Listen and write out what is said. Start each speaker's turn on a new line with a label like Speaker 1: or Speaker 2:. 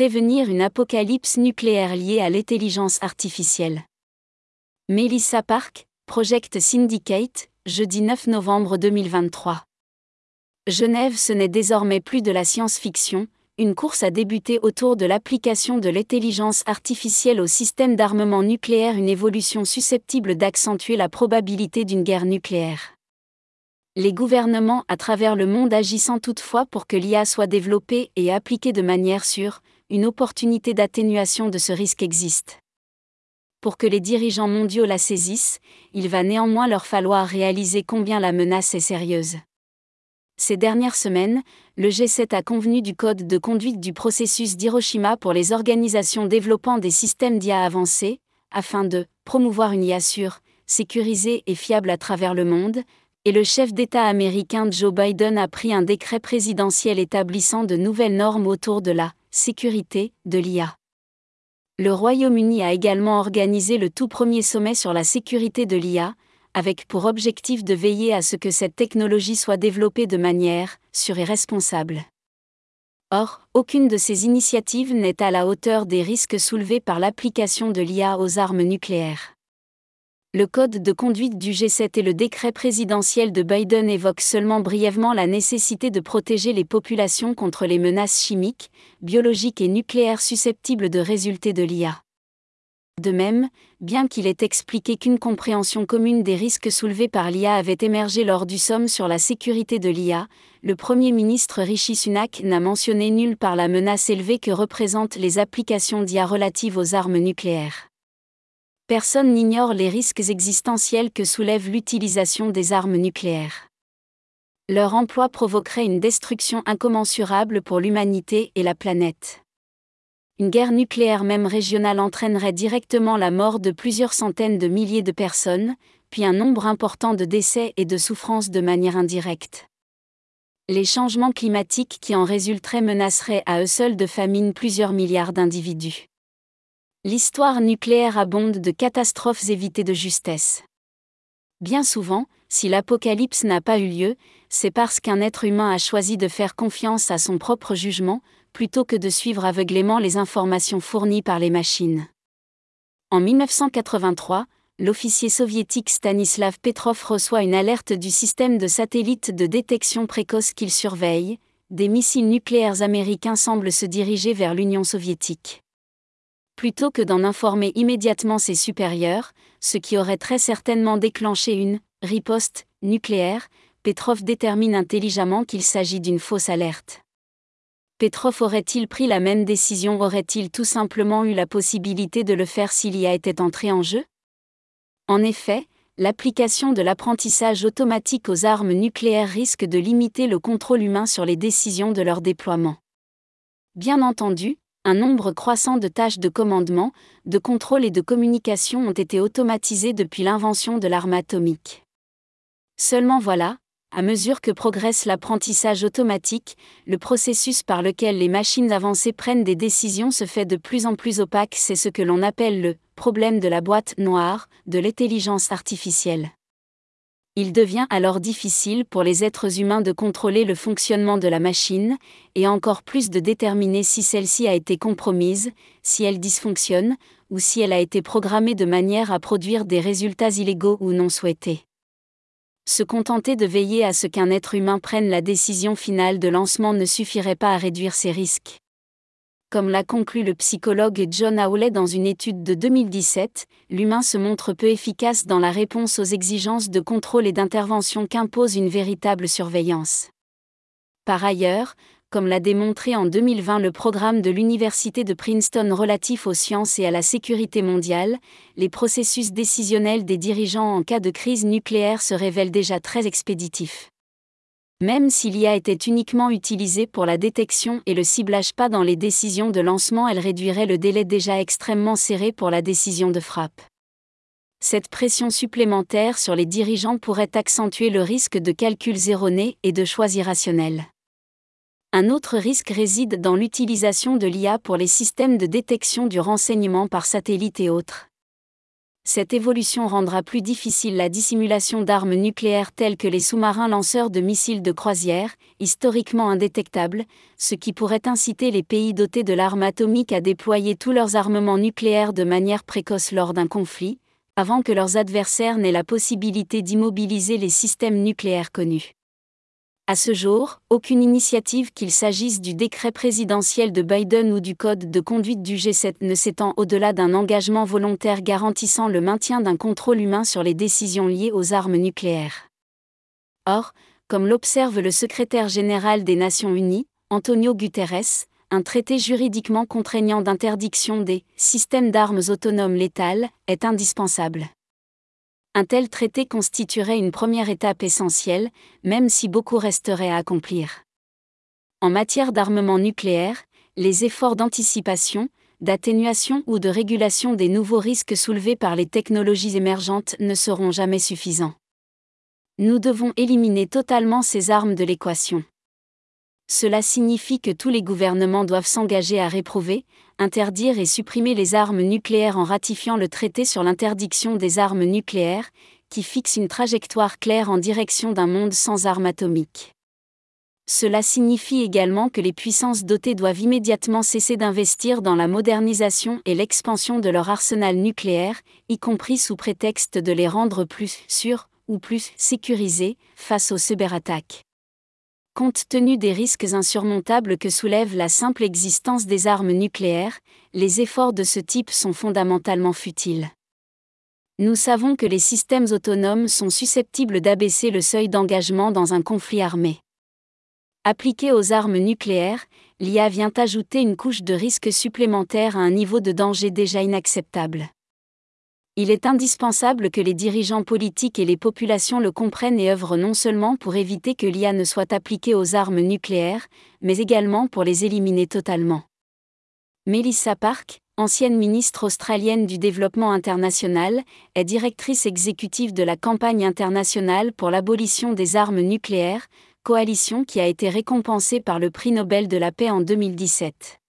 Speaker 1: Prévenir une apocalypse nucléaire liée à l'intelligence artificielle. Melissa Park, Project Syndicate, jeudi 9 novembre 2023. Genève, ce n'est désormais plus de la science-fiction, une course a débuté autour de l'application de l'intelligence artificielle au système d'armement nucléaire, une évolution susceptible d'accentuer la probabilité d'une guerre nucléaire. Les gouvernements à travers le monde agissant toutefois pour que l'IA soit développée et appliquée de manière sûre, une opportunité d'atténuation de ce risque existe. Pour que les dirigeants mondiaux la saisissent, il va néanmoins leur falloir réaliser combien la menace est sérieuse. Ces dernières semaines, le G7 a convenu du code de conduite du processus d'Hiroshima pour les organisations développant des systèmes d'IA avancés, afin de promouvoir une IA sûre, sécurisée et fiable à travers le monde, et le chef d'État américain Joe Biden a pris un décret présidentiel établissant de nouvelles normes autour de la sécurité de l'IA. Le Royaume-Uni a également organisé le tout premier sommet sur la sécurité de l'IA, avec pour objectif de veiller à ce que cette technologie soit développée de manière sûre et responsable. Or, aucune de ces initiatives n'est à la hauteur des risques soulevés par l'application de l'IA aux armes nucléaires. Le code de conduite du G7 et le décret présidentiel de Biden évoquent seulement brièvement la nécessité de protéger les populations contre les menaces chimiques, biologiques et nucléaires susceptibles de résulter de l'IA. De même, bien qu'il ait expliqué qu'une compréhension commune des risques soulevés par l'IA avait émergé lors du somme sur la sécurité de l'IA, le Premier ministre Rishi Sunak n'a mentionné nulle part la menace élevée que représentent les applications d'IA relatives aux armes nucléaires personne n'ignore les risques existentiels que soulève l'utilisation des armes nucléaires. Leur emploi provoquerait une destruction incommensurable pour l'humanité et la planète. Une guerre nucléaire même régionale entraînerait directement la mort de plusieurs centaines de milliers de personnes, puis un nombre important de décès et de souffrances de manière indirecte. Les changements climatiques qui en résulteraient menaceraient à eux seuls de famine plusieurs milliards d'individus. L'histoire nucléaire abonde de catastrophes évitées de justesse. Bien souvent, si l'apocalypse n'a pas eu lieu, c'est parce qu'un être humain a choisi de faire confiance à son propre jugement, plutôt que de suivre aveuglément les informations fournies par les machines. En 1983, l'officier soviétique Stanislav Petrov reçoit une alerte du système de satellite de détection précoce qu'il surveille, des missiles nucléaires américains semblent se diriger vers l'Union soviétique plutôt que d'en informer immédiatement ses supérieurs, ce qui aurait très certainement déclenché une riposte nucléaire, Petrov détermine intelligemment qu'il s'agit d'une fausse alerte. Petrov aurait-il pris la même décision? Aurait-il tout simplement eu la possibilité de le faire s'il y a été entré en jeu? En effet, l'application de l'apprentissage automatique aux armes nucléaires risque de limiter le contrôle humain sur les décisions de leur déploiement. Bien entendu, un nombre croissant de tâches de commandement, de contrôle et de communication ont été automatisées depuis l'invention de l'arme atomique. Seulement voilà, à mesure que progresse l'apprentissage automatique, le processus par lequel les machines avancées prennent des décisions se fait de plus en plus opaque, c'est ce que l'on appelle le problème de la boîte noire de l'intelligence artificielle il devient alors difficile pour les êtres humains de contrôler le fonctionnement de la machine, et encore plus de déterminer si celle-ci a été compromise, si elle dysfonctionne, ou si elle a été programmée de manière à produire des résultats illégaux ou non souhaités. Se contenter de veiller à ce qu'un être humain prenne la décision finale de lancement ne suffirait pas à réduire ces risques. Comme l'a conclu le psychologue John Howley dans une étude de 2017, l'humain se montre peu efficace dans la réponse aux exigences de contrôle et d'intervention qu'impose une véritable surveillance. Par ailleurs, comme l'a démontré en 2020 le programme de l'Université de Princeton relatif aux sciences et à la sécurité mondiale, les processus décisionnels des dirigeants en cas de crise nucléaire se révèlent déjà très expéditifs. Même si l'IA était uniquement utilisée pour la détection et le ciblage pas dans les décisions de lancement, elle réduirait le délai déjà extrêmement serré pour la décision de frappe. Cette pression supplémentaire sur les dirigeants pourrait accentuer le risque de calculs erronés et de choix irrationnels. Un autre risque réside dans l'utilisation de l'IA pour les systèmes de détection du renseignement par satellite et autres. Cette évolution rendra plus difficile la dissimulation d'armes nucléaires telles que les sous-marins lanceurs de missiles de croisière, historiquement indétectables, ce qui pourrait inciter les pays dotés de l'arme atomique à déployer tous leurs armements nucléaires de manière précoce lors d'un conflit, avant que leurs adversaires n'aient la possibilité d'immobiliser les systèmes nucléaires connus. À ce jour, aucune initiative qu'il s'agisse du décret présidentiel de Biden ou du code de conduite du G7 ne s'étend au-delà d'un engagement volontaire garantissant le maintien d'un contrôle humain sur les décisions liées aux armes nucléaires. Or, comme l'observe le secrétaire général des Nations Unies, Antonio Guterres, un traité juridiquement contraignant d'interdiction des systèmes d'armes autonomes létales est indispensable. Un tel traité constituerait une première étape essentielle, même si beaucoup resterait à accomplir. En matière d'armement nucléaire, les efforts d'anticipation, d'atténuation ou de régulation des nouveaux risques soulevés par les technologies émergentes ne seront jamais suffisants. Nous devons éliminer totalement ces armes de l'équation. Cela signifie que tous les gouvernements doivent s'engager à réprouver, interdire et supprimer les armes nucléaires en ratifiant le traité sur l'interdiction des armes nucléaires, qui fixe une trajectoire claire en direction d'un monde sans armes atomiques. Cela signifie également que les puissances dotées doivent immédiatement cesser d'investir dans la modernisation et l'expansion de leur arsenal nucléaire, y compris sous prétexte de les rendre plus sûrs ou plus sécurisés face aux cyberattaques compte tenu des risques insurmontables que soulève la simple existence des armes nucléaires, les efforts de ce type sont fondamentalement futiles. Nous savons que les systèmes autonomes sont susceptibles d'abaisser le seuil d'engagement dans un conflit armé. Appliqué aux armes nucléaires, l'IA vient ajouter une couche de risque supplémentaire à un niveau de danger déjà inacceptable il est indispensable que les dirigeants politiques et les populations le comprennent et œuvrent non seulement pour éviter que l'IA ne soit appliquée aux armes nucléaires, mais également pour les éliminer totalement. Melissa Park, ancienne ministre australienne du Développement international, est directrice exécutive de la campagne internationale pour l'abolition des armes nucléaires, coalition qui a été récompensée par le prix Nobel de la paix en 2017.